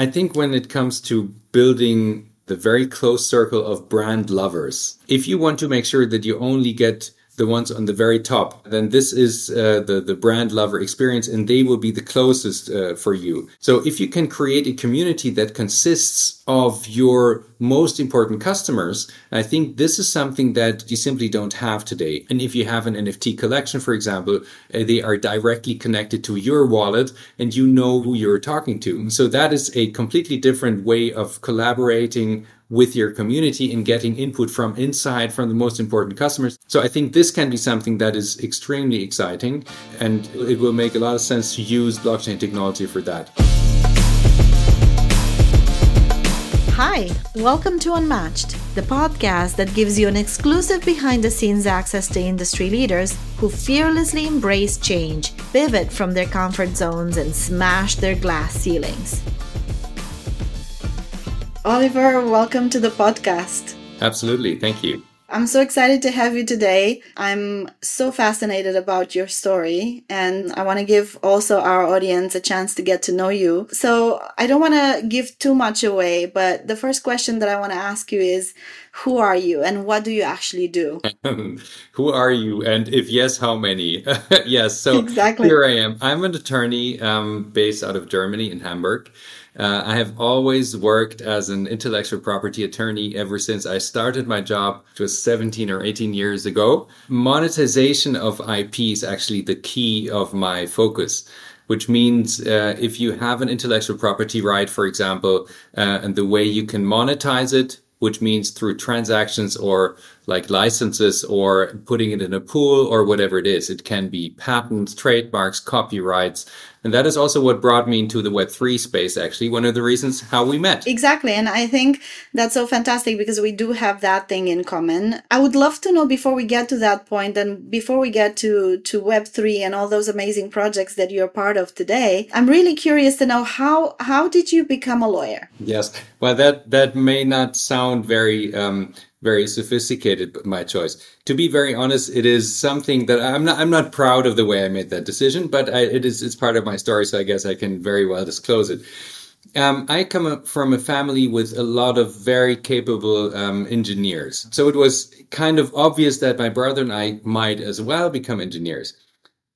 I think when it comes to building the very close circle of brand lovers, if you want to make sure that you only get the ones on the very top, then this is uh, the the brand lover experience, and they will be the closest uh, for you. So if you can create a community that consists of your most important customers, I think this is something that you simply don't have today. And if you have an NFT collection, for example, uh, they are directly connected to your wallet, and you know who you're talking to. So that is a completely different way of collaborating with your community and getting input from inside from the most important customers. So I think this can be something that is extremely exciting and it will make a lot of sense to use blockchain technology for that. Hi, welcome to Unmatched, the podcast that gives you an exclusive behind the scenes access to industry leaders who fearlessly embrace change, pivot from their comfort zones, and smash their glass ceilings. Oliver, welcome to the podcast. Absolutely. Thank you. I'm so excited to have you today. I'm so fascinated about your story, and I want to give also our audience a chance to get to know you. So, I don't want to give too much away, but the first question that I want to ask you is Who are you and what do you actually do? Who are you? And if yes, how many? yes, so exactly. here I am. I'm an attorney um, based out of Germany in Hamburg. Uh, I have always worked as an intellectual property attorney ever since I started my job, which was 17 or 18 years ago. Monetization of IP is actually the key of my focus which means uh, if you have an intellectual property right, for example, uh, and the way you can monetize it, which means through transactions or like licenses or putting it in a pool or whatever it is. It can be patents, trademarks, copyrights, and that is also what brought me into the Web3 space, actually, one of the reasons how we met. Exactly. And I think that's so fantastic because we do have that thing in common. I would love to know before we get to that point and before we get to, to Web3 and all those amazing projects that you're part of today, I'm really curious to know how, how did you become a lawyer? Yes. Well, that, that may not sound very, um, very sophisticated my choice to be very honest it is something that i'm not i'm not proud of the way i made that decision but I, it is it's part of my story so i guess i can very well disclose it um, I come from a family with a lot of very capable um, engineers. So it was kind of obvious that my brother and I might as well become engineers.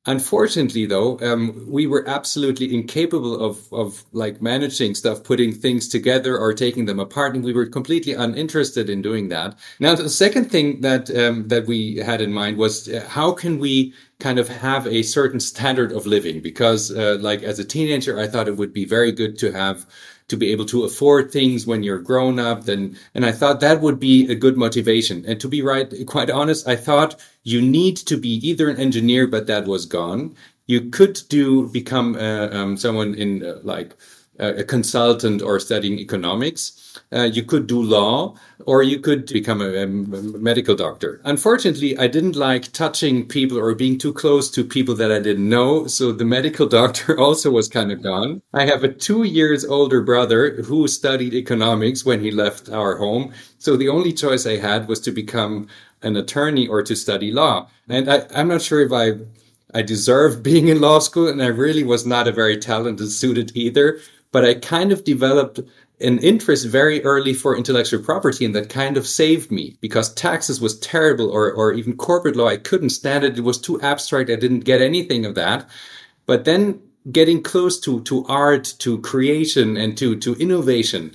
Unfortunately, though, um, we were absolutely incapable of, of like managing stuff, putting things together or taking them apart, and we were completely uninterested in doing that. Now, the second thing that um, that we had in mind was uh, how can we kind of have a certain standard of living? Because, uh, like as a teenager, I thought it would be very good to have to be able to afford things when you're grown up. Then, and I thought that would be a good motivation. And to be right, quite honest, I thought you need to be either an engineer, but that was gone. You could do become uh, um, someone in uh, like a consultant or studying economics. Uh, you could do law or you could become a, a, medical doctor. Unfortunately, I didn't like touching people or being too close to people that I didn't know. So the medical doctor also was kind of gone. I have a two years older brother who studied economics when he left our home. So the only choice I had was to become an attorney or to study law. And I, I'm not sure if I I deserved being in law school and I really was not a very talented student either but I kind of developed an interest very early for intellectual property and that kind of saved me because taxes was terrible or, or even corporate law. I couldn't stand it. It was too abstract. I didn't get anything of that. But then getting close to, to art, to creation and to, to innovation,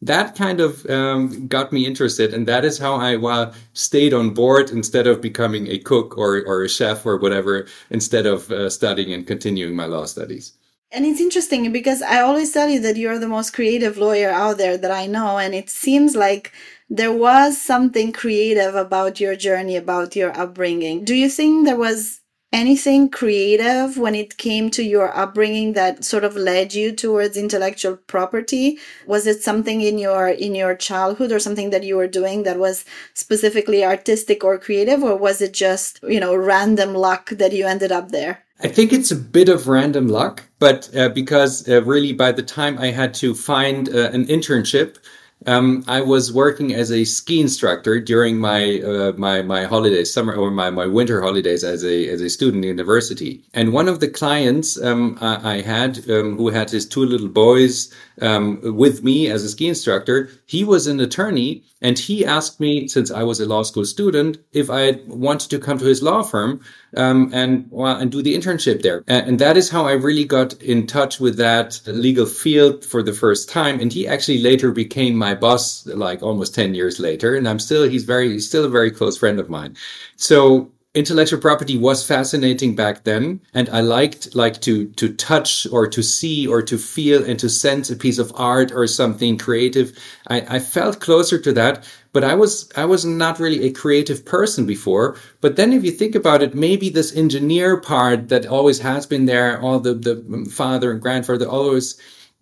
that kind of um, got me interested. And that is how I well, stayed on board instead of becoming a cook or, or a chef or whatever, instead of uh, studying and continuing my law studies. And it's interesting because I always tell you that you're the most creative lawyer out there that I know. And it seems like there was something creative about your journey, about your upbringing. Do you think there was anything creative when it came to your upbringing that sort of led you towards intellectual property was it something in your in your childhood or something that you were doing that was specifically artistic or creative or was it just you know random luck that you ended up there I think it's a bit of random luck, but uh, because uh, really by the time I had to find uh, an internship, um, I was working as a ski instructor during my uh, my my holidays, summer or my, my winter holidays as a as a student university. And one of the clients um, I, I, had, um, who had his two little boys um, with me as a ski instructor, he was an attorney, and he asked me, since I was a law school student, if I wanted to come to his law firm um, and well, and do the internship there. And, and that is how I really got in touch with that legal field for the first time. And he actually later became my boss like almost 10 years later. And I'm still, he's very, he's still a very close friend of mine. So intellectual property was fascinating back then. And I liked like to, to touch or to see or to feel and to sense a piece of art or something creative. I, I felt closer to that but I was I was not really a creative person before. But then if you think about it, maybe this engineer part that always has been there, all the the um, father and grandfather always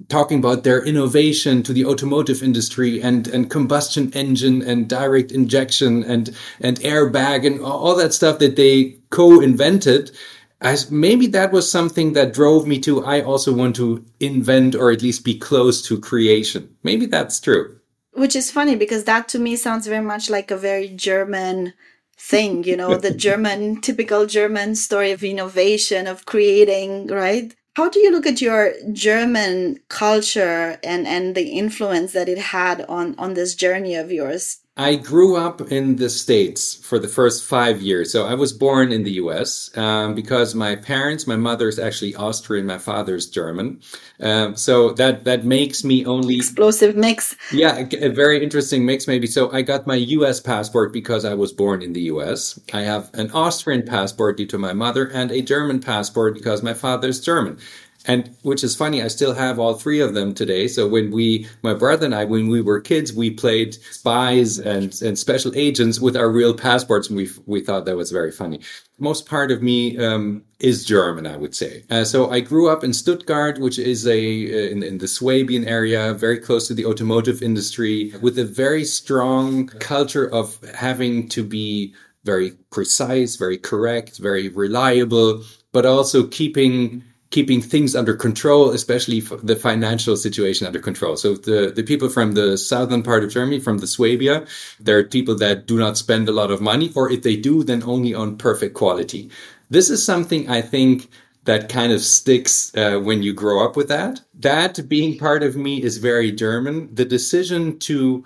talking about their innovation to the automotive industry and, and combustion engine and direct injection and, and airbag and all that stuff that they co-invented. As maybe that was something that drove me to, I also want to invent or at least be close to creation. Maybe that's true. Which is funny because that to me sounds very much like a very German thing, you know, the German, typical German story of innovation, of creating, right? How do you look at your German culture and, and the influence that it had on, on this journey of yours? I grew up in the States for the first five years. So I was born in the US um, because my parents, my mother is actually Austrian, my father's German. Um, so that, that makes me only. Explosive mix. Yeah, a, a, very interesting mix, maybe. So I got my US passport because I was born in the US. I have an Austrian passport due to my mother and a German passport because my father's German and which is funny i still have all three of them today. So when we my brother and i when we were kids we played spies and and special agents with our real passports. And we we thought that was very funny. Most part of me um, is german i would say. Uh, so i grew up in stuttgart which is a uh, in, in the swabian area very close to the automotive industry with a very strong culture of having to be very precise very correct very reliable but also keeping keeping things under control, especially the financial situation under control. So the, the people from the southern part of Germany, from the Swabia, they're people that do not spend a lot of money, or if they do, then only on perfect quality. This is something I think that kind of sticks uh, when you grow up with that. That being part of me is very German. The decision to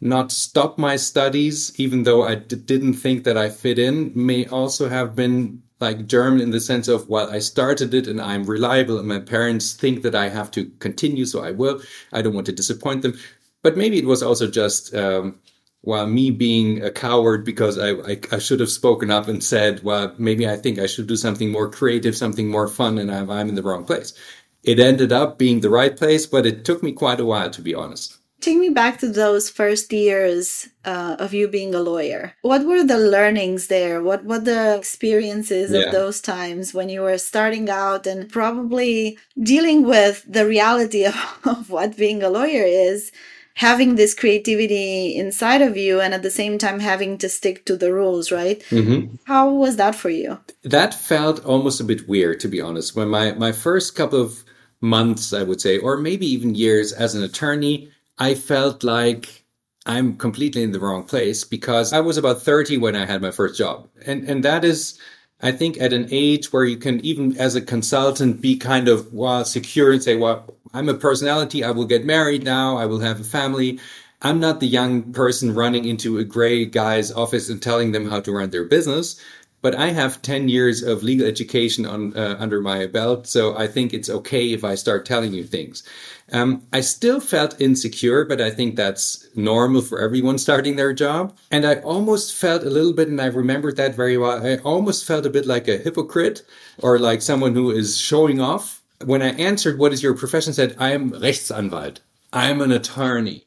not stop my studies, even though I d- didn't think that I fit in, may also have been like German in the sense of, well, I started it and I'm reliable and my parents think that I have to continue, so I will. I don't want to disappoint them. But maybe it was also just, um, well, me being a coward because I, I, I, should have spoken up and said, well, maybe I think I should do something more creative, something more fun, and I'm, I'm in the wrong place. It ended up being the right place, but it took me quite a while, to be honest. Take me back to those first years uh, of you being a lawyer. What were the learnings there? What what the experiences yeah. of those times when you were starting out and probably dealing with the reality of, of what being a lawyer is? having this creativity inside of you and at the same time having to stick to the rules right mm-hmm. how was that for you that felt almost a bit weird to be honest when my my first couple of months i would say or maybe even years as an attorney I felt like I'm completely in the wrong place because I was about 30 when I had my first job. And, and that is, I think at an age where you can even as a consultant be kind of well secure and say, well, I'm a personality. I will get married now. I will have a family. I'm not the young person running into a gray guy's office and telling them how to run their business but I have 10 years of legal education on, uh, under my belt, so I think it's okay if I start telling you things. Um, I still felt insecure, but I think that's normal for everyone starting their job. And I almost felt a little bit, and I remembered that very well, I almost felt a bit like a hypocrite or like someone who is showing off. When I answered, What is your profession? Said, I am Rechtsanwalt. I'm an attorney.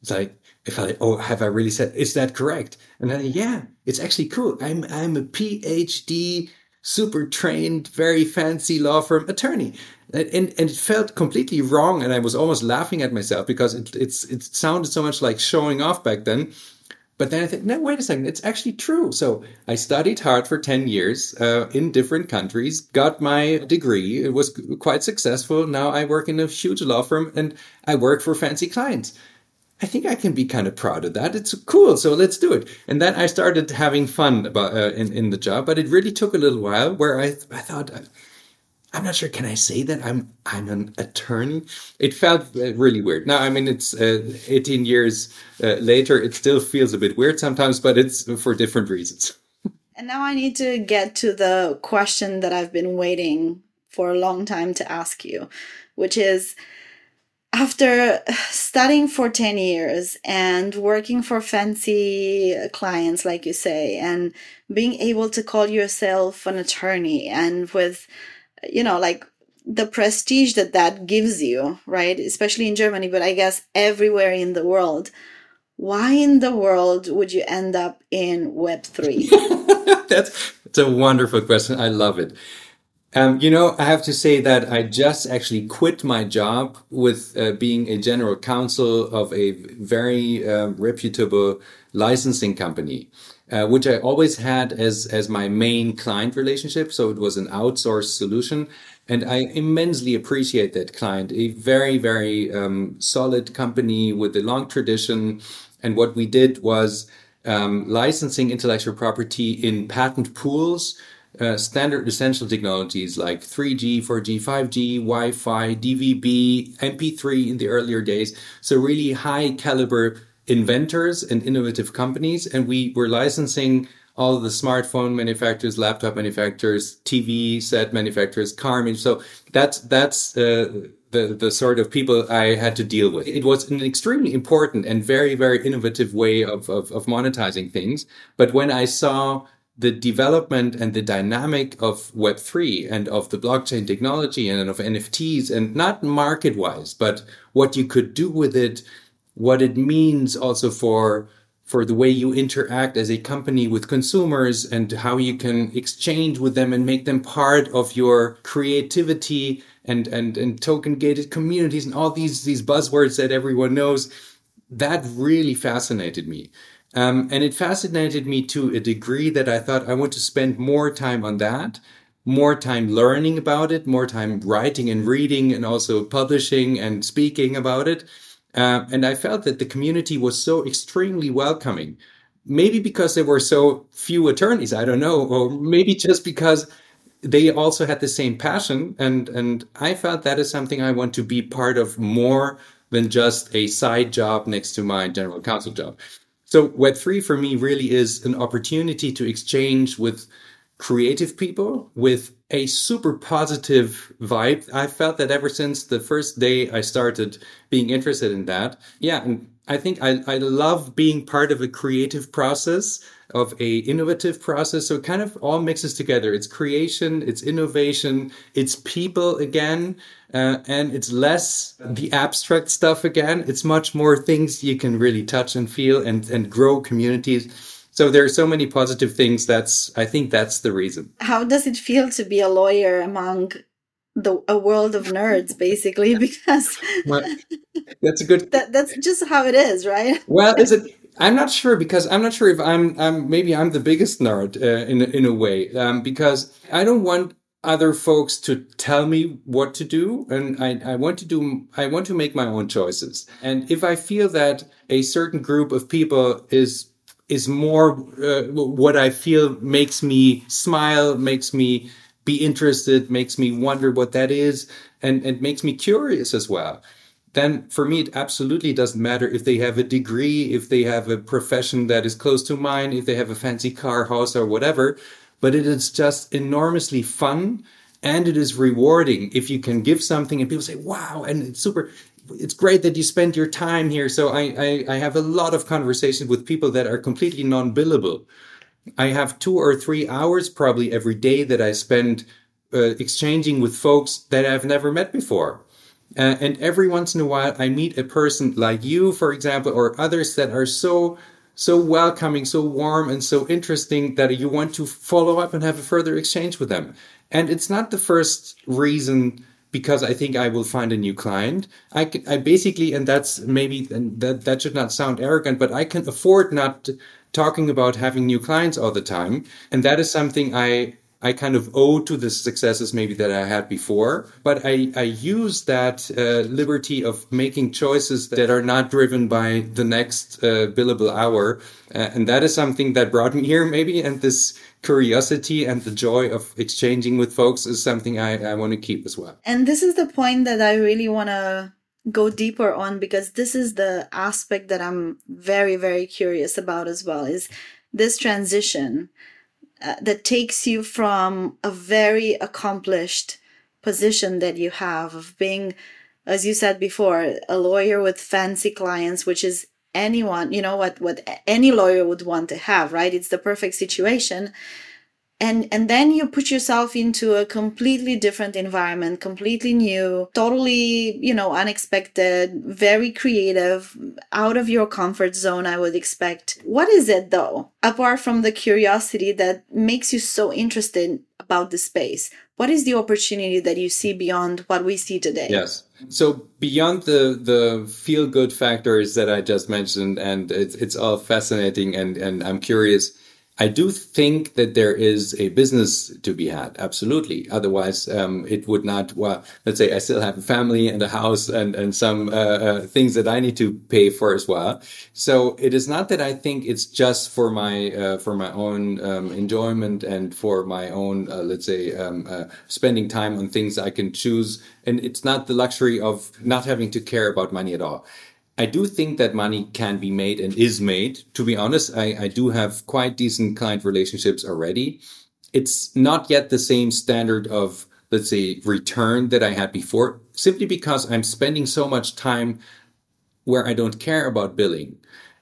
It's like, if I, oh, have I really said, is that correct? And then, yeah, it's actually cool. I'm, I'm a PhD, super trained, very fancy law firm attorney. And, and, it felt completely wrong. And I was almost laughing at myself because it, it's, it sounded so much like showing off back then. But then I think, no, wait a second, it's actually true. So I studied hard for 10 years uh, in different countries, got my degree. It was quite successful. Now I work in a huge law firm and I work for fancy clients I think I can be kind of proud of that. It's cool. So let's do it. And then I started having fun about uh, in in the job, but it really took a little while where I I thought I'm not sure. Can I say that I'm I'm an attorney? It felt uh, really weird. Now, I mean, it's uh, 18 years uh, later. It still feels a bit weird sometimes, but it's for different reasons. And now I need to get to the question that I've been waiting for a long time to ask you, which is after studying for 10 years and working for fancy clients, like you say, and being able to call yourself an attorney and with, you know, like the prestige that that gives you, right? Especially in Germany, but I guess everywhere in the world. Why in the world would you end up in Web3? that's, that's a wonderful question. I love it. Um, you know, I have to say that I just actually quit my job with uh, being a general counsel of a very uh, reputable licensing company, uh, which I always had as as my main client relationship. So it was an outsourced solution, and I immensely appreciate that client. A very very um, solid company with a long tradition, and what we did was um, licensing intellectual property in patent pools uh, standard essential technologies like 3G, 4G, 5G, Wi-Fi, DVB, MP3 in the earlier days. So really high caliber inventors and innovative companies. And we were licensing all the smartphone manufacturers, laptop manufacturers, TV set manufacturers, car manufacturers. So that's, that's, uh, the, the sort of people I had to deal with. It was an extremely important and very, very innovative way of, of, of monetizing things. But when I saw the development and the dynamic of Web3 and of the blockchain technology and of NFTs and not market wise, but what you could do with it, what it means also for, for the way you interact as a company with consumers and how you can exchange with them and make them part of your creativity and, and, and token gated communities and all these, these buzzwords that everyone knows. That really fascinated me. Um, and it fascinated me to a degree that I thought I want to spend more time on that, more time learning about it, more time writing and reading and also publishing and speaking about it. Uh, and I felt that the community was so extremely welcoming. Maybe because there were so few attorneys, I don't know, or maybe just because they also had the same passion. And, and I felt that is something I want to be part of more than just a side job next to my general counsel job. So Web3 for me really is an opportunity to exchange with creative people with a super positive vibe. I felt that ever since the first day I started being interested in that. Yeah. And I think I, I love being part of a creative process of a innovative process. So it kind of all mixes together. It's creation, it's innovation, it's people again, uh, and it's less the abstract stuff again. It's much more things you can really touch and feel and, and grow communities. So there are so many positive things. That's, I think that's the reason. How does it feel to be a lawyer among the a world of nerds basically because well, that's a good that, that's just how it is right well is it I'm not sure because I'm not sure if I'm, I'm maybe I'm the biggest nerd uh, in in a way um, because I don't want other folks to tell me what to do and I, I want to do I want to make my own choices and if I feel that a certain group of people is is more uh, what I feel makes me smile makes me be interested makes me wonder what that is and and makes me curious as well then for me, it absolutely doesn't matter if they have a degree, if they have a profession that is close to mine, if they have a fancy car, house, or whatever. But it is just enormously fun and it is rewarding if you can give something and people say, wow, and it's super. It's great that you spend your time here. So I, I, I have a lot of conversations with people that are completely non-billable. I have two or three hours probably every day that I spend uh, exchanging with folks that I've never met before uh, and every once in a while, I meet a person like you, for example, or others that are so so welcoming, so warm, and so interesting that you want to follow up and have a further exchange with them. And it's not the first reason because I think I will find a new client. I, can, I basically, and that's maybe, and that, that should not sound arrogant, but I can afford not talking about having new clients all the time. And that is something I I kind of owe to the successes maybe that I had before, but I, I use that uh, liberty of making choices that are not driven by the next uh, billable hour. Uh, and that is something that brought me here maybe. And this curiosity and the joy of exchanging with folks is something I, I want to keep as well. And this is the point that I really want to go deeper on because this is the aspect that I'm very, very curious about as well is this transition uh, that takes you from a very accomplished position that you have of being as you said before a lawyer with fancy clients which is anyone you know what what any lawyer would want to have right? It's the perfect situation and and then you put yourself into a completely different environment completely new totally you know unexpected very creative out of your comfort zone i would expect. What is it though apart from the curiosity that makes you so interested about the space? What is the opportunity that you see beyond what we see today? Yes. So beyond the the feel good factors that i just mentioned and it's, it's all fascinating and and i'm curious I do think that there is a business to be had. Absolutely. Otherwise, um, it would not, well, let's say I still have a family and a house and, and some, uh, uh, things that I need to pay for as well. So it is not that I think it's just for my, uh, for my own, um, enjoyment and for my own, uh, let's say, um, uh, spending time on things I can choose. And it's not the luxury of not having to care about money at all. I do think that money can be made and is made. To be honest, I, I do have quite decent client relationships already. It's not yet the same standard of, let's say, return that I had before, simply because I'm spending so much time where I don't care about billing.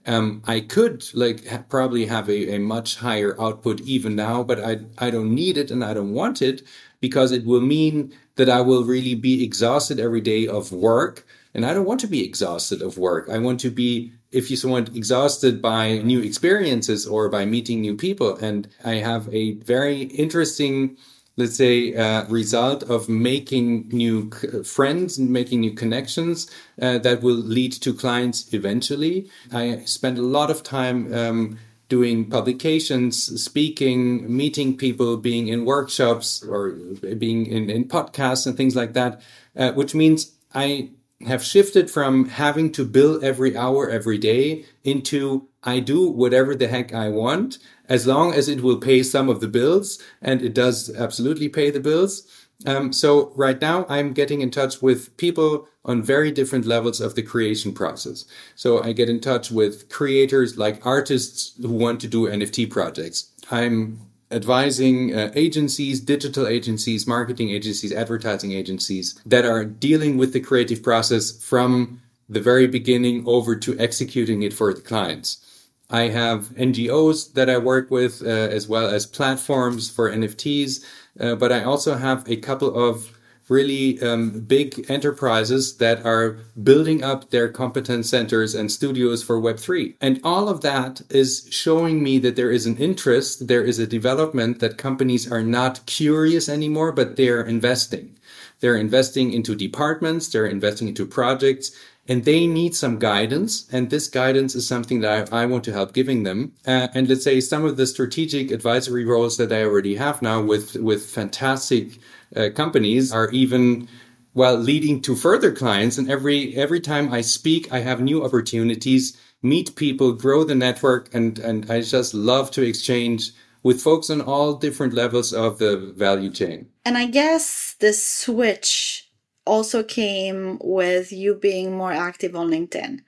Um, I could like ha- probably have a, a much higher output even now, but I, I don't need it and I don't want it because it will mean that I will really be exhausted every day of work and I don't want to be exhausted of work. I want to be, if you so want, exhausted by new experiences or by meeting new people. And I have a very interesting, let's say, uh, result of making new friends and making new connections uh, that will lead to clients eventually. I spend a lot of time um, doing publications, speaking, meeting people, being in workshops or being in, in podcasts and things like that, uh, which means I have shifted from having to bill every hour every day into I do whatever the heck I want as long as it will pay some of the bills and it does absolutely pay the bills. Um, so right now I'm getting in touch with people on very different levels of the creation process. So I get in touch with creators like artists who want to do NFT projects. I'm advising uh, agencies, digital agencies, marketing agencies, advertising agencies that are dealing with the creative process from the very beginning over to executing it for the clients. I have NGOs that I work with, uh, as well as platforms for NFTs, uh, but I also have a couple of really um, big enterprises that are building up their competence centers and studios for Web3. And all of that is showing me that there is an interest, there is a development that companies are not curious anymore, but they're investing. They're investing into departments, they're investing into projects, and they need some guidance. And this guidance is something that I, I want to help giving them. Uh, and let's say some of the strategic advisory roles that I already have now with, with fantastic uh, companies are even well leading to further clients. And every every time i speak i have new opportunities meet people grow the network and and i just love to exchange with folks on all different levels of the value chain. And i guess the switch also came with you being more active on linkedin.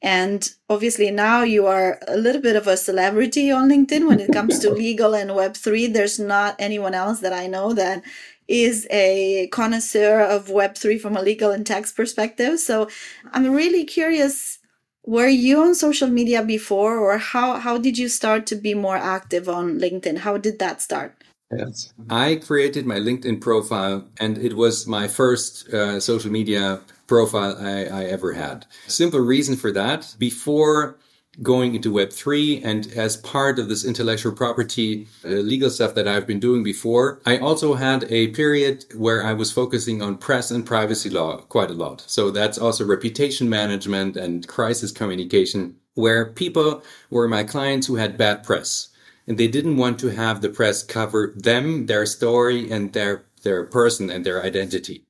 And obviously now you are a little bit of a celebrity on LinkedIn when it comes to legal and Web3. There's not anyone else that I know that is a connoisseur of Web3 from a legal and tax perspective. So I'm really curious were you on social media before or how, how did you start to be more active on LinkedIn? How did that start? Yes. I created my LinkedIn profile and it was my first uh, social media profile I, I ever had. Simple reason for that. Before going into Web3 and as part of this intellectual property uh, legal stuff that I've been doing before, I also had a period where I was focusing on press and privacy law quite a lot. So that's also reputation management and crisis communication where people were my clients who had bad press. and they didn't want to have the press cover them, their story, and their their person and their identity.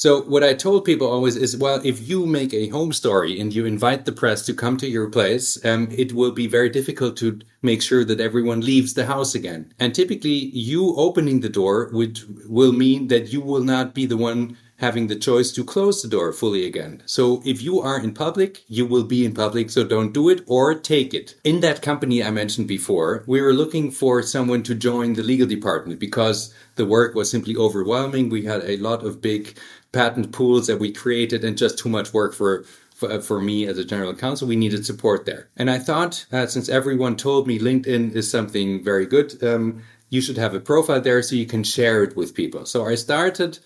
So what I told people always is, well, if you make a home story and you invite the press to come to your place, um, it will be very difficult to make sure that everyone leaves the house again. And typically you opening the door would, will mean that you will not be the one having the choice to close the door fully again. So if you are in public, you will be in public. So don't do it or take it. In that company I mentioned before, we were looking for someone to join the legal department because the work was simply overwhelming. We had a lot of big patent pools that we created and just too much work for for, me as a general counsel, we needed support there. And I thought, uh, since everyone told me LinkedIn is something very good, um, you should have a profile there so you can share it with people. So I started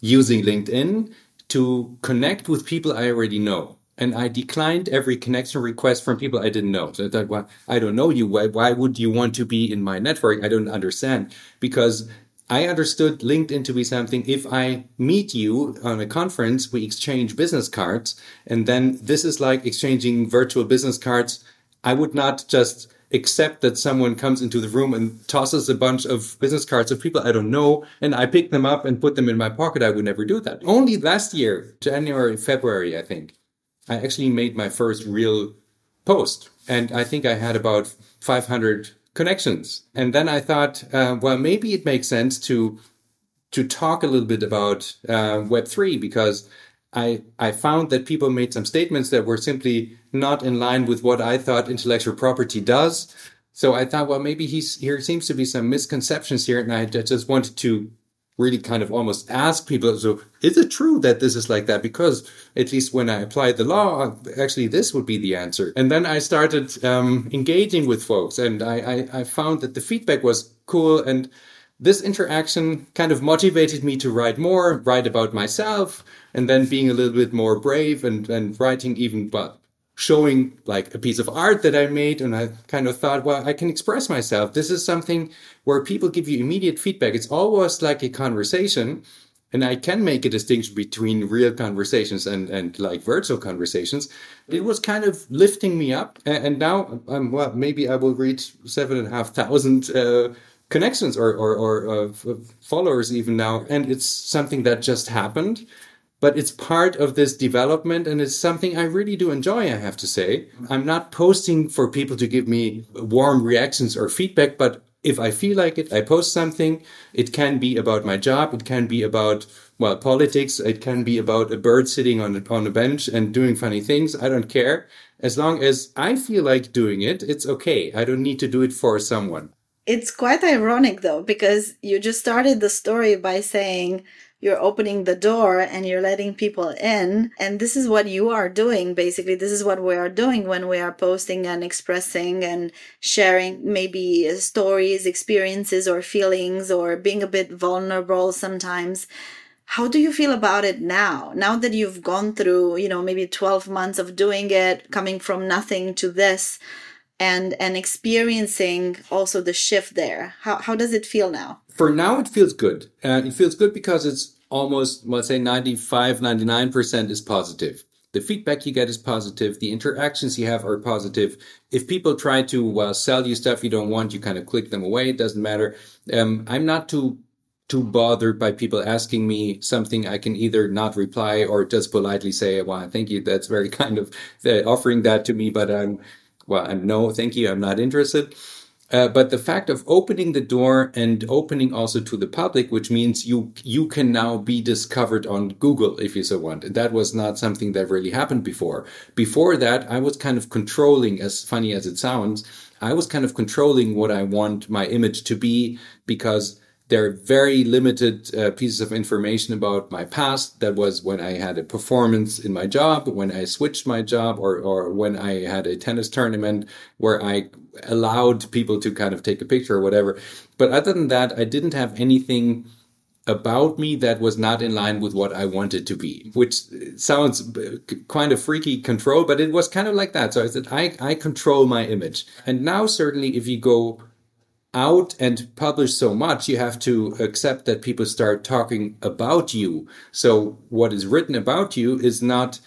using LinkedIn to connect with people I already know. And I declined every connection request from people I didn't know. So I thought, well, I don't know you. Why, why would you want to be in my network? I don't understand. Because I understood LinkedIn to be something. If I meet you on a conference, we exchange business cards, and then this is like exchanging virtual business cards. I would not just accept that someone comes into the room and tosses a bunch of business cards of people I don't know, and I pick them up and put them in my pocket. I would never do that. Only last year, January, February, I think, I actually made my first real post, and I think I had about 500 connections. And then I thought, uh, well, maybe it makes sense to to talk a little bit about uh, Web three because I I found that people made some statements that were simply not in line with what I thought intellectual property does. So I thought, well, maybe he's here seems to be some misconceptions here, and I just wanted to really kind of almost ask people, so is it true that this is like that? Because at least when I applied the law, actually this would be the answer. And then I started um, engaging with folks and I, I, I found that the feedback was cool and this interaction kind of motivated me to write more, write about myself, and then being a little bit more brave and, and writing even, well, showing like a piece of art that I made. And I kind of thought, well, I can express myself. This is something where people give you immediate feedback. It's almost like a conversation. And I can make a distinction between real conversations and, and like virtual conversations. It was kind of lifting me up. And, now I'm, well, maybe I will reach seven and a half thousand, uh, connections or, or, or uh, followers even now. And it's something that just happened but it's part of this development and it's something I really do enjoy, I have to say. I'm not posting for people to give me warm reactions or feedback, but if I feel like it, I post something. It can be about my job. It can be about, well, politics. It can be about a bird sitting on a, on a bench and doing funny things. I don't care. As long as I feel like doing it, it's okay. I don't need to do it for someone. It's quite ironic though, because you just started the story by saying, you're opening the door and you're letting people in. And this is what you are doing. Basically, this is what we are doing when we are posting and expressing and sharing maybe stories, experiences, or feelings, or being a bit vulnerable sometimes. How do you feel about it now? Now that you've gone through, you know, maybe 12 months of doing it, coming from nothing to this, and and experiencing also the shift there how, how does it feel now for now it feels good. Uh, it feels good because it's almost let's say 95 99% is positive. The feedback you get is positive. The interactions you have are positive. If people try to uh, sell you stuff you don't want you kind of click them away. It doesn't matter. Um, i'm not too too bothered by people asking me something I can either not reply or just politely say, well, thank you. That's very kind of uh, offering that to me, but I'm well, no, thank you, I'm not interested. Uh, but the fact of opening the door and opening also to the public, which means you you can now be discovered on Google if you so want. And That was not something that really happened before. Before that, I was kind of controlling, as funny as it sounds, I was kind of controlling what I want my image to be because there are very limited uh, pieces of information about my past. That was when I had a performance in my job, when I switched my job, or, or when I had a tennis tournament where I allowed people to kind of take a picture or whatever. But other than that, I didn't have anything about me that was not in line with what I wanted to be, which sounds kind of freaky control, but it was kind of like that. So I said, I, I control my image. And now certainly if you go out and publish so much, you have to accept that people start talking about you. So what is written about you is not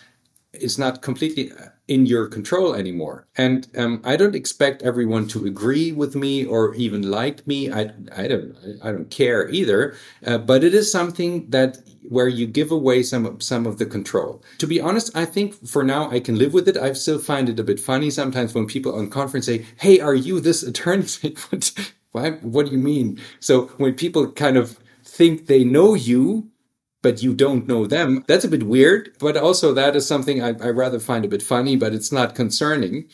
it's not completely in your control anymore. And um, I don't expect everyone to agree with me or even like me. I, I don't I don't care either. Uh, but it is something that where you give away some some of the control. To be honest, I think for now I can live with it. I still find it a bit funny sometimes when people on conference say, "Hey, are you this attorney?" what, what do you mean? So when people kind of think they know you but you don't know them. That's a bit weird, but also that is something I, I rather find a bit funny, but it's not concerning.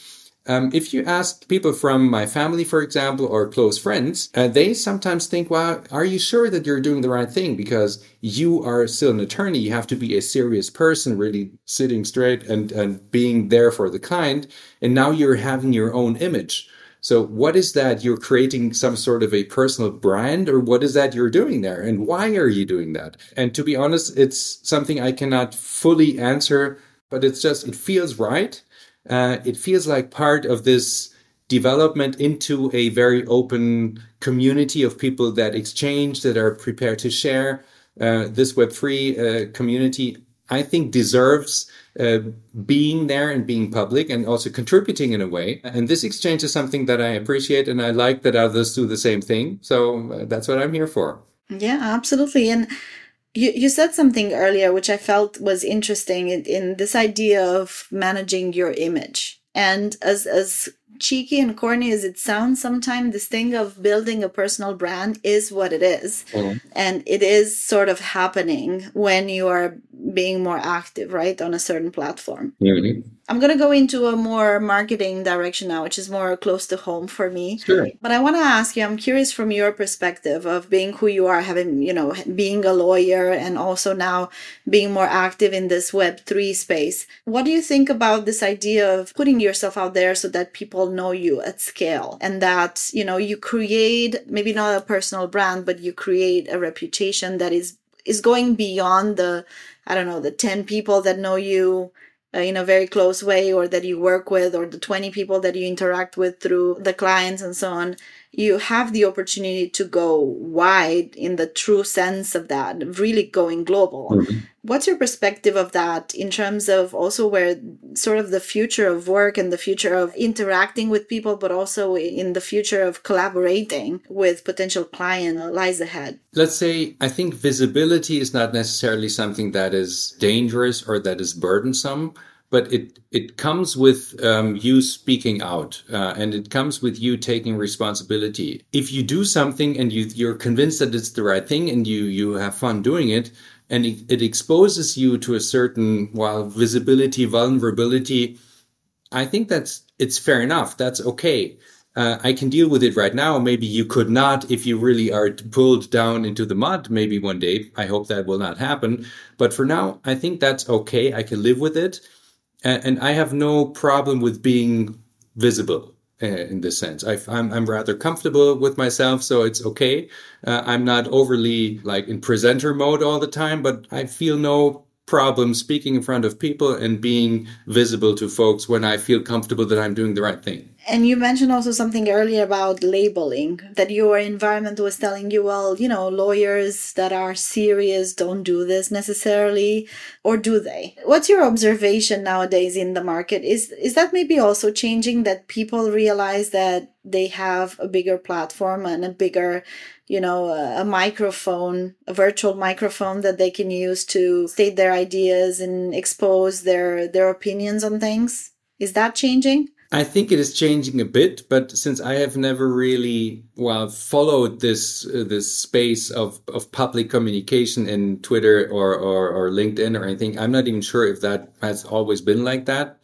Um, if you ask people from my family, for example, or close friends, uh, they sometimes think, well, are you sure that you're doing the right thing? Because you are still an attorney. You have to be a serious person, really sitting straight and, and being there for the client. And now you're having your own image. So what is that? You're creating some sort of a personal brand or what is that you're doing there? And why are you doing that? And to be honest, it's something I cannot fully answer, but it's just, it feels right. Uh, it feels like part of this development into a very open community of people that exchange, that are prepared to share. Uh, this Web3 uh, community, I think, deserves uh, being there and being public and also contributing in a way. And this exchange is something that I appreciate and I like that others do the same thing. So uh, that's what I'm here for. Yeah, absolutely. And you, you said something earlier which I felt was interesting in, in this idea of managing your image. And as as cheeky and corny as it sounds sometimes this thing of building a personal brand is what it is. Mm-hmm. and it is sort of happening when you are being more active right on a certain platform mm-hmm. I'm going to go into a more marketing direction now which is more close to home for me. Sure. but i want to ask you i'm curious from your perspective of being who you are having you know being a lawyer and also now being more active in this web3 space. What do you think about this idea of putting yourself out there so that people know you at scale? And that you know you create maybe not a personal brand but you create a reputation that is is going beyond the i don't know the 10 people that know you Uh, in a very close way or that you work with or the 20 people that you interact with through the clients and so on you have the opportunity to go wide in the true sense of that, really going global. Mm-hmm. What's your perspective of that in terms of also where sort of the future of work and the future of interacting with people, but also in the future of collaborating with potential client lies ahead? Let's say I think visibility is not necessarily something that is dangerous or that is burdensome but it it comes with um, you speaking out uh, and it comes with you taking responsibility if you do something and you you're convinced that it's the right thing and you you have fun doing it and it, it exposes you to a certain while visibility vulnerability i think that's it's fair enough that's okay uh, I can deal with it right now. Maybe you could not if you really are pulled down into the mud. Maybe one day. I hope that will not happen. But for now, I think that's okay. I can live with it and, and I have no problem with being visible uh, in this sense. I, am rather comfortable with myself, so it's okay. Uh, I'm not overly like in presenter mode all the time, but I feel no problem speaking in front of people and being visible to folks when I feel comfortable that I'm doing the right thing. And you mentioned also something earlier about labeling that your environment was telling you, well, you know, lawyers that are serious don't do this necessarily, or do they? What's your observation nowadays in the market? Is is that maybe also changing that people realize that they have a bigger platform and a bigger you know a, microphone a virtual microphone that they can use to state their ideas and expose their their opinions on things is that changing I think it is changing a bit, but since I have never really well followed this uh, this space of, of public communication in Twitter or, or or LinkedIn or anything, I'm not even sure if that has always been like that.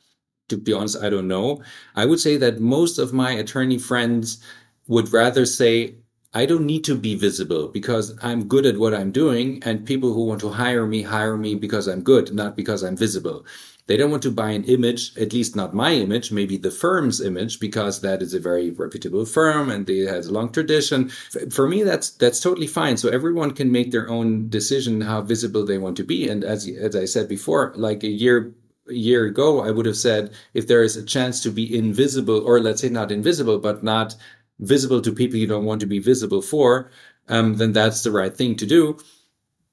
To be honest, I don't know. I would say that most of my attorney friends would rather say I don't need to be visible because I'm good at what I'm doing, and people who want to hire me hire me because I'm good, not because I'm visible. They don't want to buy an image, at least not my image, maybe the firm's image, because that is a very reputable firm and it has a long tradition. For me, that's that's totally fine. So everyone can make their own decision how visible they want to be. And as as I said before, like a year a year ago, I would have said if there is a chance to be invisible, or let's say not invisible, but not visible to people you don't want to be visible for, um, then that's the right thing to do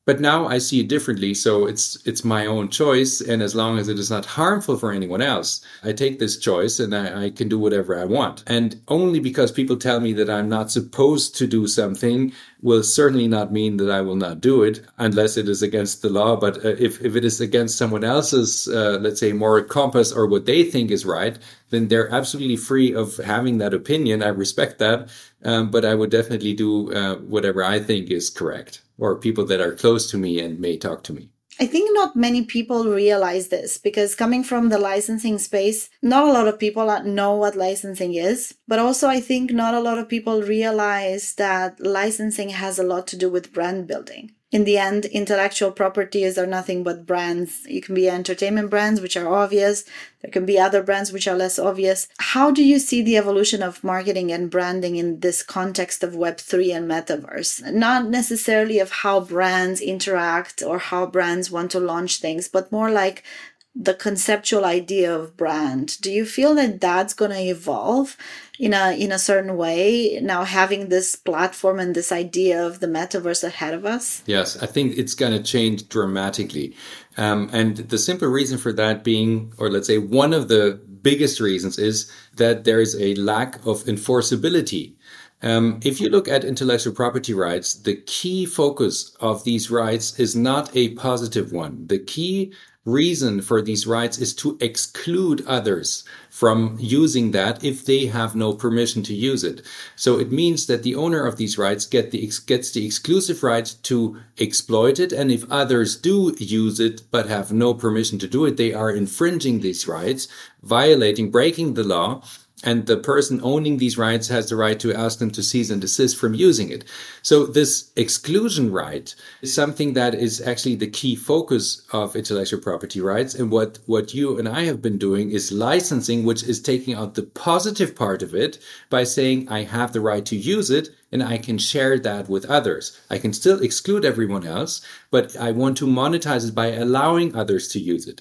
But now I see it differently. So it's, it's my own choice. And as long as it is not harmful for anyone else, I take this choice and I, I can do whatever I want. And only because people tell me that I'm not supposed to do something will certainly not mean that I will not do it unless it is against the law. But uh, if, if it is against someone else's, uh, let's say, moral compass or what they think is right, then they're absolutely free of having that opinion. I respect that. Um, but I would definitely do uh, whatever I think is correct or people that are close to me and may talk to me. I think not many people realize this because coming from the licensing space, not a lot of people know what licensing is. But also, I think not a lot of people realize that licensing has a lot to do with brand building in the end, intellectual properties are nothing but brands. You can be entertainment brands, which are obvious. There can be other brands which are less obvious. How do you see the evolution of marketing and branding in this context of Web3 and metaverse? Not necessarily of how brands interact or how brands want to launch things, but more like the conceptual idea of brand. Do you feel that that's going to evolve? in a in a certain way now having this platform and this idea of the metaverse ahead of us yes i think it's going to change dramatically um, and the simple reason for that being or let's say one of the biggest reasons is that there is a lack of enforceability um, if you look at intellectual property rights, the key focus of these rights is not a positive one. The key reason for these rights is to exclude others from using that if they have no permission to use it. So it means that the owner of these rights get the, gets the exclusive right to exploit it. And if others do use it but have no permission to do it, they are infringing these rights, violating, breaking the law and the person owning these rights has the right to ask them to cease and desist from using it. So this exclusion right is something that is actually the key focus of intellectual property rights. And what, what you and I have been doing is licensing, which is taking out the positive part of it by saying, I have the right to use it and I can share that with others. I can still exclude everyone else, but I want to monetize it by allowing others to use it.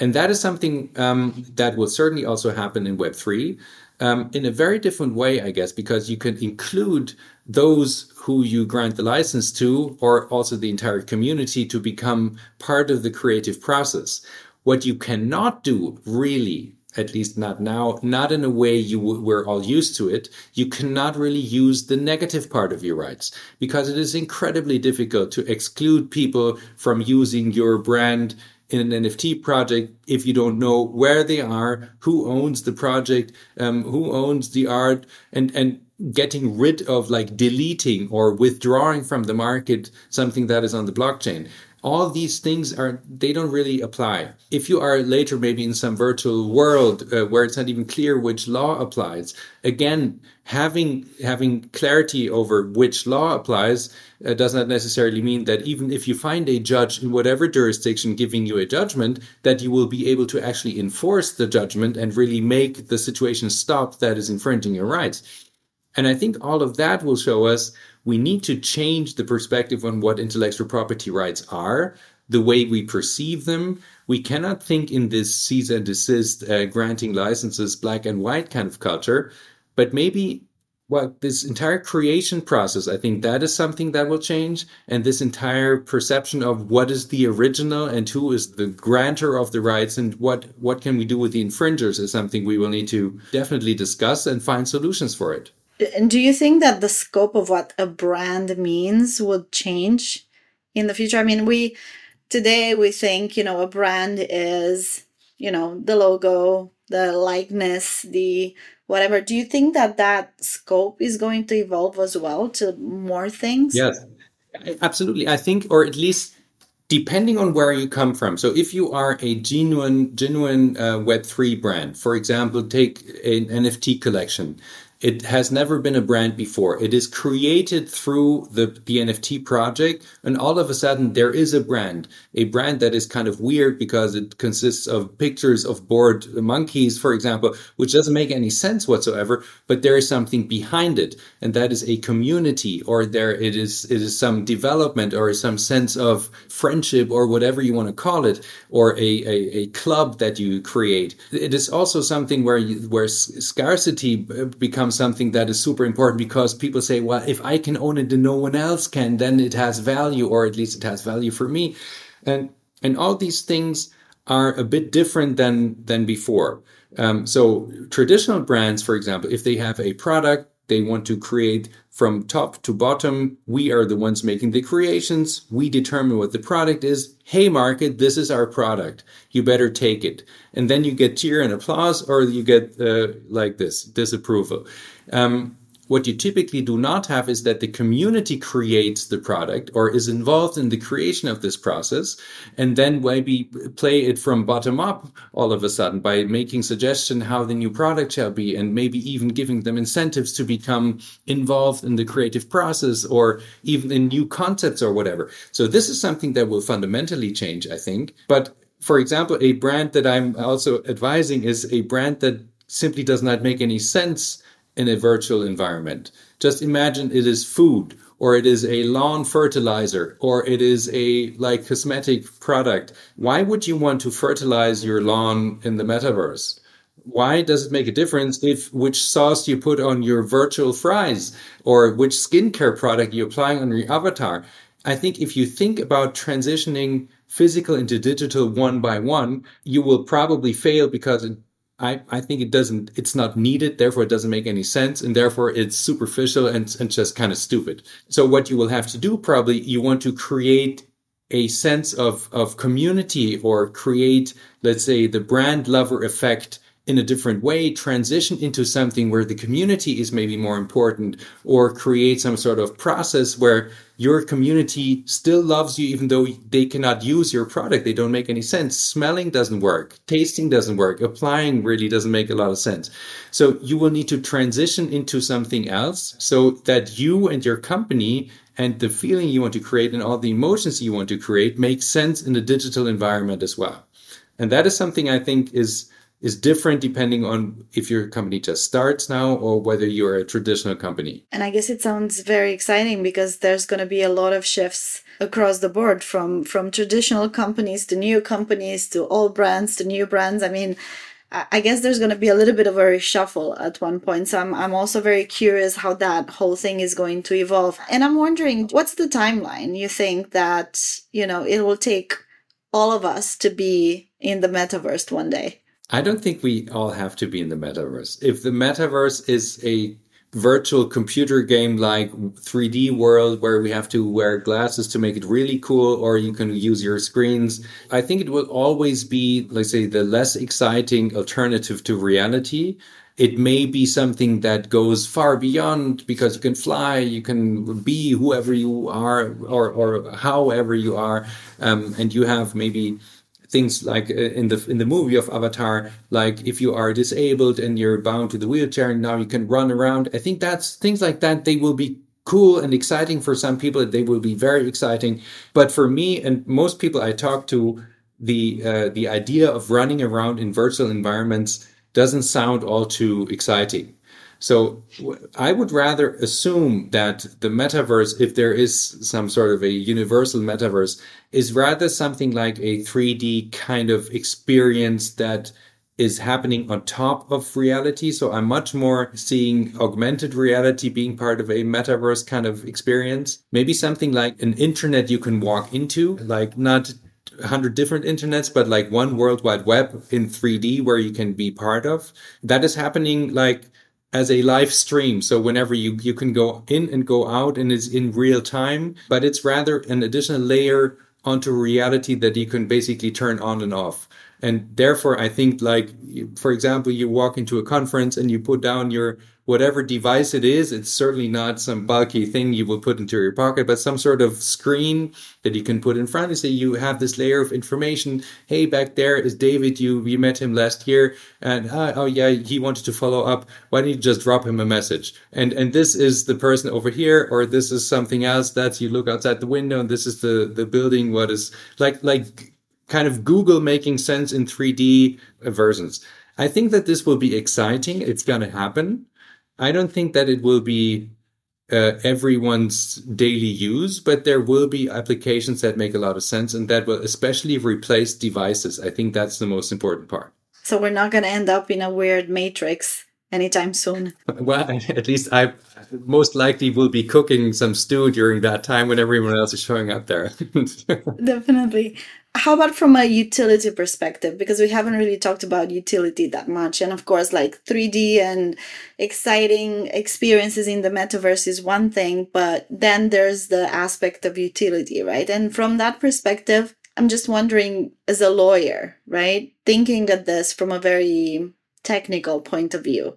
And that is something um, that will certainly also happen in Web3 um, in a very different way, I guess, because you can include those who you grant the license to, or also the entire community to become part of the creative process. What you cannot do really at least not now, not in a way you w- we're all used to it. You cannot really use the negative part of your rights because it is incredibly difficult to exclude people from using your brand in an NFT project if you don't know where they are, who owns the project, um, who owns the art, and and getting rid of like deleting or withdrawing from the market something that is on the blockchain all these things are they don't really apply. If you are later maybe in some virtual world uh, where it's not even clear which law applies again having having clarity over which law applies uh, does not necessarily mean that even if you find a judge in whatever jurisdiction giving you a judgment that you will be able to actually enforce the judgment and really make the situation stop that is infringing your rights. And i think all of that will show us we need to change the perspective on what intellectual property rights are, the way we perceive them. We cannot think in this cease and desist, uh, granting licenses, black and white kind of culture, but maybe well, this entire creation process, I think that is something that will change. And this entire perception of what is the original and who is the grantor of the rights and what, what can we do with the infringers is something we will need to definitely discuss and find solutions for it. And do you think that the scope of what a brand means would change in the future? I mean, we today we think, you know, a brand is, you know, the logo, the likeness, the whatever. Do you think that that scope is going to evolve as well to more things? Yes, absolutely. I think, or at least depending on where you come from. So if you are a genuine, genuine uh, Web3 brand, for example, take an NFT collection, it has never been a brand before. It is created through the, the NFT project. And all of a sudden there is a brand, a brand that is kind of weird because it consists of pictures of bored monkeys, for example, which doesn't make any sense whatsoever, but there is something behind it. And that is a community or there it is, it is some development or some sense of friendship or whatever you want to call it, or a, a, a club that you create. It is also something where you, where scarcity uh, becomes become something that is super important because people say, well, if I can own it and no one else can, then it has value, or at least it has value for me. And, and all these things are a bit different than, than before. Um, so traditional brands, for example, if they have a product they want to create from top to bottom. We are the ones making the creations. We determine what the product is. Hey, market, this is our product. You better take it. And then you get cheer and applause, or you get uh, like this disapproval. Um, what you typically do not have is that the community creates the product or is involved in the creation of this process and then maybe play it from bottom up all of a sudden by making suggestion how the new product shall be and maybe even giving them incentives to become involved in the creative process or even in new concepts or whatever. So this is something that will fundamentally change, I think. But for example, a brand that I'm also advising is a brand that simply does not make any sense in a virtual environment. Just imagine it is food or it is a lawn fertilizer or it is a like cosmetic product. Why would you want to fertilize your lawn in the metaverse? Why does it make a difference if which sauce you put on your virtual fries or which skincare product you're applying on your avatar? I think if you think about transitioning physical into digital one by one, you will probably fail because it I, I think it doesn't, it's not needed. Therefore, it doesn't make any sense. And therefore, it's superficial and, and just kind of stupid. So what you will have to do probably, you want to create a sense of, of community or create, let's say, the brand lover effect in a different way, transition into something where the community is maybe more important or create some sort of process where your community still loves you even though they cannot use your product. They don't make any sense. Smelling doesn't work. Tasting doesn't work. Applying really doesn't make a lot of sense. So you will need to transition into something else so that you and your company and the feeling you want to create and all the emotions you want to create make sense in the digital environment as well. And that is something I think is is different depending on if your company just starts now or whether you're a traditional company. And I guess it sounds very exciting because there's going to be a lot of shifts across the board from from traditional companies to new companies to old brands to new brands. I mean, I guess there's going to be a little bit of a reshuffle at one point. So I'm, I'm also very curious how that whole thing is going to evolve. And I'm wondering, what's the timeline you think that, you know, it will take all of us to be in the metaverse one day? I don't think we all have to be in the metaverse. If the metaverse is a virtual computer game like 3D world where we have to wear glasses to make it really cool or you can use your screens. I think it will always be, let's say, the less exciting alternative to reality. It may be something that goes far beyond because you can fly, you can be whoever you are or, or however you are. Um, and you have maybe things like uh, in the in the movie of Avatar, like if you are disabled and you're bound to the wheelchair and now you can run around. I think that's things like that. They will be cool and exciting for some people. They will be very exciting, but for me and most people I talk to, the uh, the idea of running around in virtual environments doesn't sound all too exciting. So I would rather assume that the metaverse, if there is some sort of a universal metaverse, is rather something like a 3D kind of experience that is happening on top of reality. So I'm much more seeing augmented reality being part of a metaverse kind of experience. Maybe something like an internet you can walk into, like not 100 different internets, but like one world wide web in 3D where you can be part of. That is happening like as a live stream. So whenever you, you can go in and go out and it's in real time, but it's rather an additional layer onto reality that you can basically turn on and off. And therefore, I think like, for example, you walk into a conference and you put down your whatever device it is, it's certainly not some bulky thing you will put into your pocket, but some sort of screen that you can put in front and say you have this layer of information. Hey, back there is David. You you met him last year, and uh, oh yeah, he wanted to follow up. Why don't you just drop him a message? And and this is the person over here, or this is something else. That's you look outside the window, and this is the the building. What is like like kind of Google making sense in 3D versions. I think that this will be exciting. It's going to happen. I don't think that it will be uh, everyone's daily use, but there will be applications that make a lot of sense and that will especially replace devices. I think that's the most important part. So we're not going to end up in a weird matrix anytime soon. Well, at least I most likely will be cooking some stew during that time when everyone else is showing up there. Definitely. How about from a utility perspective? Because we haven't really talked about utility that much. And of course, like 3D and exciting experiences in the metaverse is one thing, but then there's the aspect of utility, right? And from that perspective, I'm just wondering, as a lawyer, right, thinking of this from a very technical point of view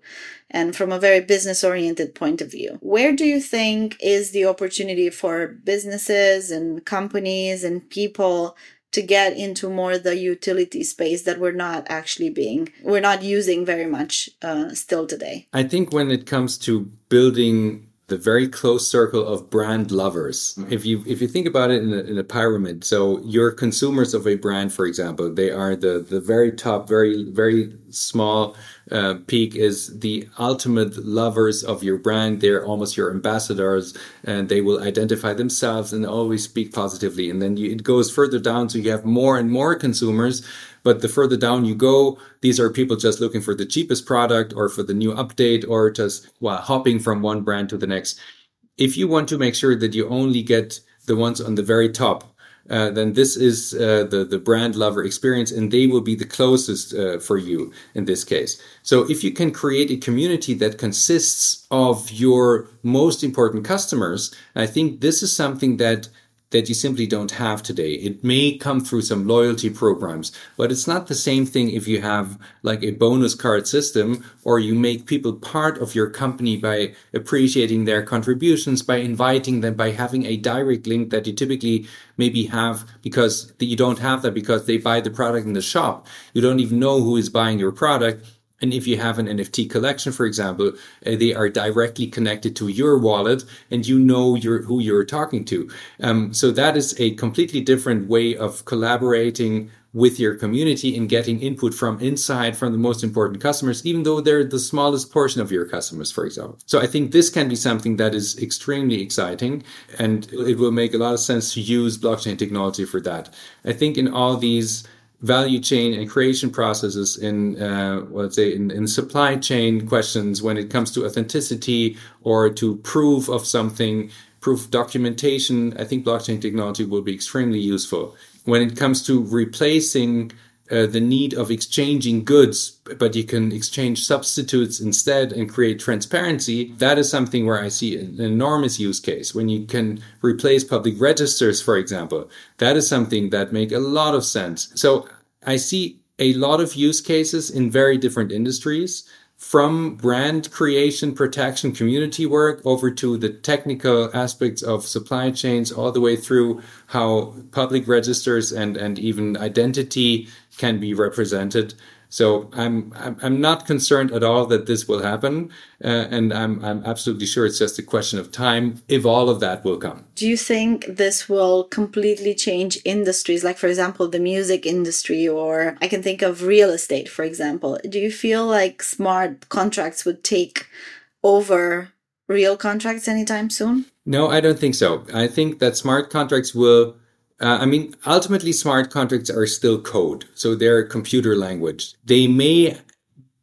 and from a very business oriented point of view, where do you think is the opportunity for businesses and companies and people to get into more the utility space that we're not actually being we're not using very much uh, still today? I think when it comes to building the very close circle of brand lovers. Mm-hmm. If you if you think about it in a, in a pyramid, so your consumers of a brand, for example, they are the the very top, very very small uh, peak is the ultimate lovers of your brand. They're almost your ambassadors, and they will identify themselves and always speak positively. And then you, it goes further down, so you have more and more consumers but the further down you go, these are people just looking for the cheapest product or for the new update or just well, hopping from one brand to the next. If you want to make sure that you only get the ones on the very top, uh, then this is uh, the the brand lover experience, and they will be the closest uh, for you in this case. So if you can create a community that consists of your most important customers, I think this is something that that you simply don't have today. It may come through some loyalty programs, but it's not the same thing if you have like a bonus card system or you make people part of your company by appreciating their contributions, by inviting them, by having a direct link that you typically maybe have because you don't have that because they buy the product in the shop. You don't even know who is buying your product and if you have an NFT collection, for example, uh, they are directly connected to your wallet and you know your, who you're talking to. Um, so that is a completely different way of collaborating with your community and getting input from inside from the most important customers, even though they're the smallest portion of your customers, for example. So I think this can be something that is extremely exciting and it will make a lot of sense to use blockchain technology for that. I think in all these value chain and creation processes in uh, let's say in, in supply chain questions when it comes to authenticity or to proof of something proof documentation i think blockchain technology will be extremely useful. When it comes to replacing uh, the need of exchanging goods, but you can exchange substitutes instead and create transparency. That is something where I see an enormous use case. When you can replace public registers, for example, that is something that make a lot of sense. So I see a lot of use cases in very different industries from brand creation, protection, community work over to the technical aspects of supply chains, all the way through how public registers and, and even identity can be represented. So I'm, I'm, I'm not concerned at all that this will happen, uh, and I'm I'm absolutely sure it's just a question of time if all of that will come. Do you think this will completely change industries, like for example the music industry, or I can think of real estate, for example? Do you feel like smart contracts would take over real contracts anytime soon? No, I don't think so. I think that smart contracts will uh, I mean, ultimately, smart contracts are still code, so they're computer language. They may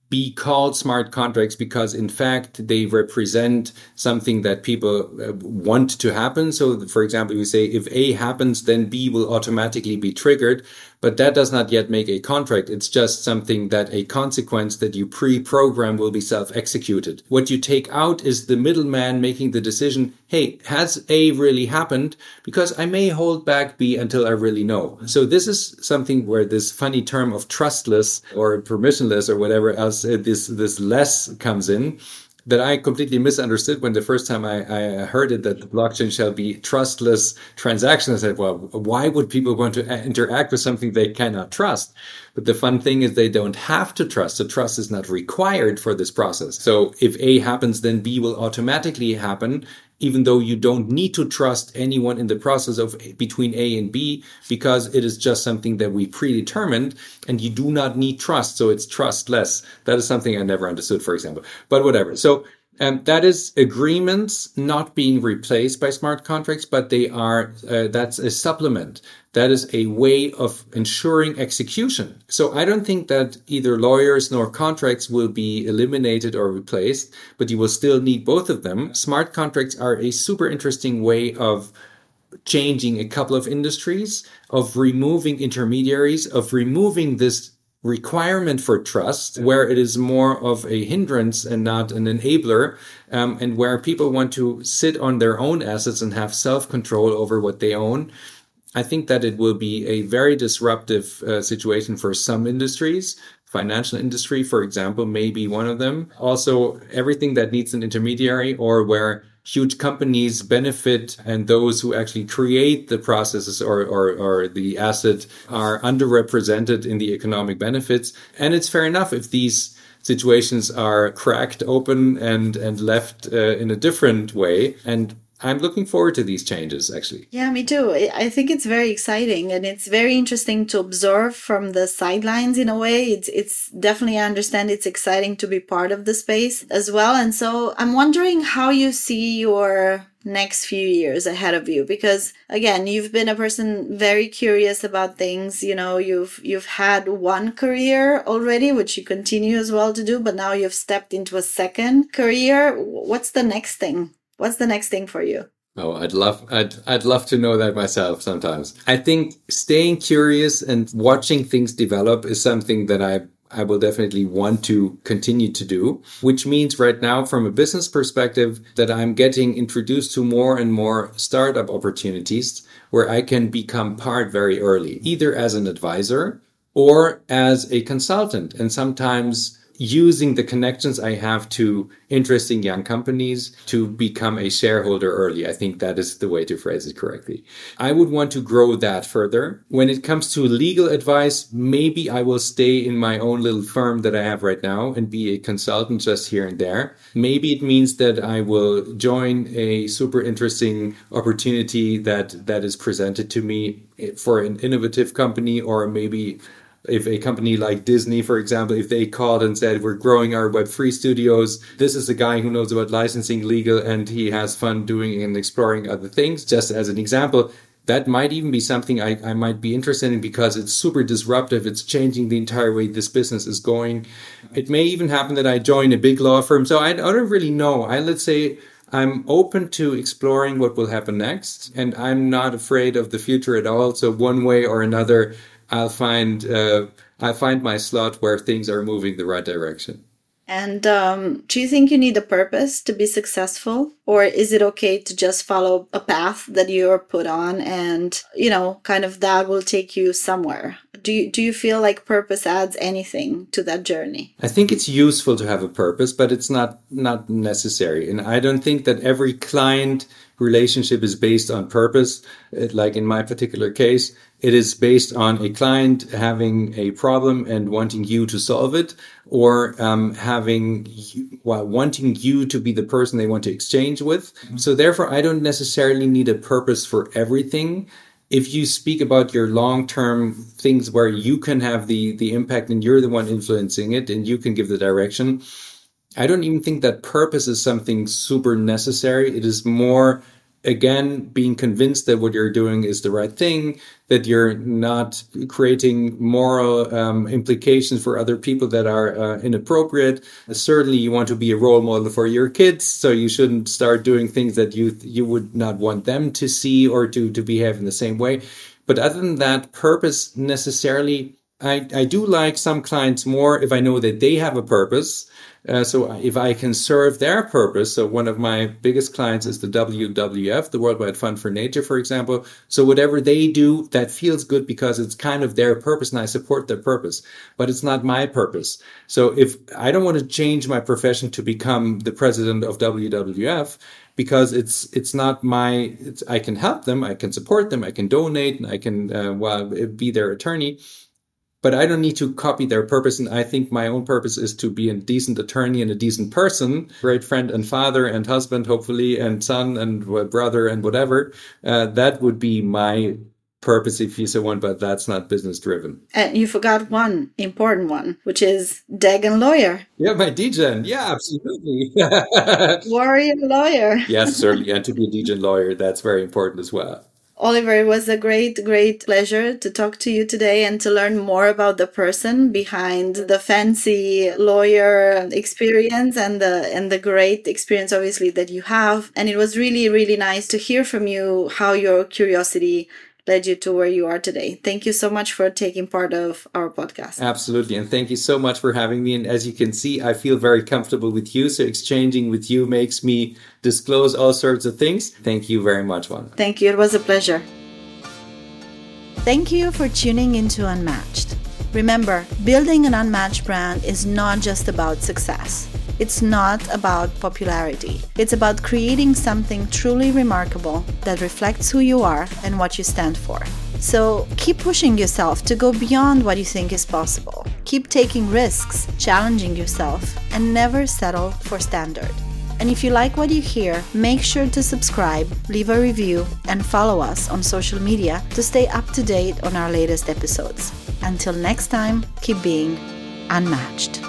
be called smart contracts because in fact they represent something that people uh, want to happen so for example we say if a happens then b will automatically be triggered but that does not yet make a contract. It's just something that a consequence that you pre-program will be self-executed. What you take out is the middleman making the decision, hey, has A really happened? Because I may hold back B until I really know. So this is something where this funny term of trustless or permissionless or whatever else, uh, this, this less comes in that I completely misunderstood when the first time I, I heard it that the blockchain shall be trustless transactions. I said, well, why would people want to uh, interact with something they cannot trust? But the fun thing is they don't have to trust. The trust is not required for this process. So if A happens, then B will automatically happen even though you don't need to trust anyone in the process of between A and B because it is just something that we predetermined and you do not need trust. So it's trustless. That is something I never understood, for example, but whatever. So um, that is agreements not being replaced by smart contracts, but they are, uh, that's a supplement that is a way of ensuring execution. So I don't think that either lawyers nor contracts will be eliminated or replaced, but you will still need both of them. Smart contracts are a super interesting way of changing a couple of industries, of removing intermediaries, of removing this requirement for trust, where it is more of a hindrance and not an enabler, um, and where people want to sit on their own assets and have self control over what they own. I think that it will be a very disruptive uh, situation for some industries. Financial industry, for example, may be one of them. Also, everything that needs an intermediary or where huge companies benefit and those who actually create the processes or, or, or the asset are underrepresented in the economic benefits. And it's fair enough if these situations are cracked open and, and left uh, in a different way. And I'm looking forward to these changes actually. Yeah, me too. I think it's very exciting and it's very interesting to observe from the sidelines in a way. It's it's definitely I understand it's exciting to be part of the space as well. And so I'm wondering how you see your next few years ahead of you because again you've been a person very curious about things you know you've you've had one career already which you continue as well to do but now you've stepped into a second career what's the next thing What's the next thing for you? Oh, I'd love, I'd, I'd love to know that myself sometimes. I think staying curious and watching things develop is something that I, I will definitely want to continue to do, which means right now, from a business perspective, that I'm getting introduced to more and more startup opportunities where I can become part very early, either as an advisor or as a consultant. And sometimes using the connections I have to interesting young companies to become a shareholder early. I think that is the way to phrase it correctly. I would want to grow that further. When it comes to legal advice, maybe I will stay in my own little firm that I have right now and be a consultant just here and there. Maybe it means that I will join a super interesting opportunity that, that is presented to me for an innovative company or maybe if a company like Disney, for example, if they called and said, we're growing our Web3 studios, this is a guy who knows about licensing legal and he has fun doing and exploring other things. Just as an example, that might even be something I, I might be interested in because it's super disruptive. It's changing the entire way this business is going. It may even happen that I join a big law firm. So I, I don't really know. I, let's say, I'm open to exploring what will happen next, and I'm not afraid of the future at all. So one way or another, I'll find uh, I find my slot where things are moving the right direction. And um, do you think you need a purpose to be successful? Or is it okay to just follow a path that you're put on and, you know, kind of that will take you somewhere? Do you, do you feel like purpose adds anything to that journey? I think it's useful to have a purpose, but it's not, not necessary. And I don't think that every client relationship is based on purpose. Like in my particular case, it is based on a client having a problem and wanting you to solve it, or um, having well, wanting you to be the person they want to exchange with. Mm-hmm. So therefore, I don't necessarily need a purpose for everything. If you speak about your long-term things where you can have the the impact and you're the one influencing it and you can give the direction, I don't even think that purpose is something super necessary. It is more again being convinced that what you're doing is the right thing that you're not creating moral um, implications for other people that are uh, inappropriate. Certainly you want to be a role model for your kids so you shouldn't start doing things that you you would not want them to see or to to behave in the same way. But other than that purpose necessarily I, I do like some clients more if I know that they have a purpose uh, so if I can serve their purpose, so one of my biggest clients is the WWF, the Worldwide Fund for Nature, for example. So whatever they do, that feels good because it's kind of their purpose and I support their purpose, but it's not my purpose. So if I don't want to change my profession to become the president of WWF, because it's it's not my it's, I can help them, I can support them, I can donate, and I can uh, well be their attorney but I don't need to copy their purpose. And I think my own purpose is to be a decent attorney and a decent person, great friend and father and husband, hopefully, and son and brother and whatever. Uh, that would be my purpose if you so want, but that's not business driven. And you forgot one important one, which is Degen lawyer. Yeah, my Degen. Yeah, absolutely. Warrior lawyer. yes, certainly. And to be a Degen lawyer, that's very important as well. Oliver, it was a great, great pleasure to talk to you today and to learn more about the person behind the fancy lawyer experience and the and the great experience obviously that you have. And it was really, really nice to hear from you how your curiosity led you to where you are today. Thank you so much for taking part of our podcast. Absolutely. And thank you so much for having me. And as you can see, I feel very comfortable with you. So exchanging with you makes me disclose all sorts of things. Thank you very much, Juan. Thank you. It was a pleasure. Thank you for tuning into Unmatched. Remember, building an unmatched brand is not just about success. It's not about popularity. It's about creating something truly remarkable that reflects who you are and what you stand for. So keep pushing yourself to go beyond what you think is possible. Keep taking risks, challenging yourself, and never settle for standard. And if you like what you hear, make sure to subscribe, leave a review, and follow us on social media to stay up to date on our latest episodes. Until next time, keep being unmatched.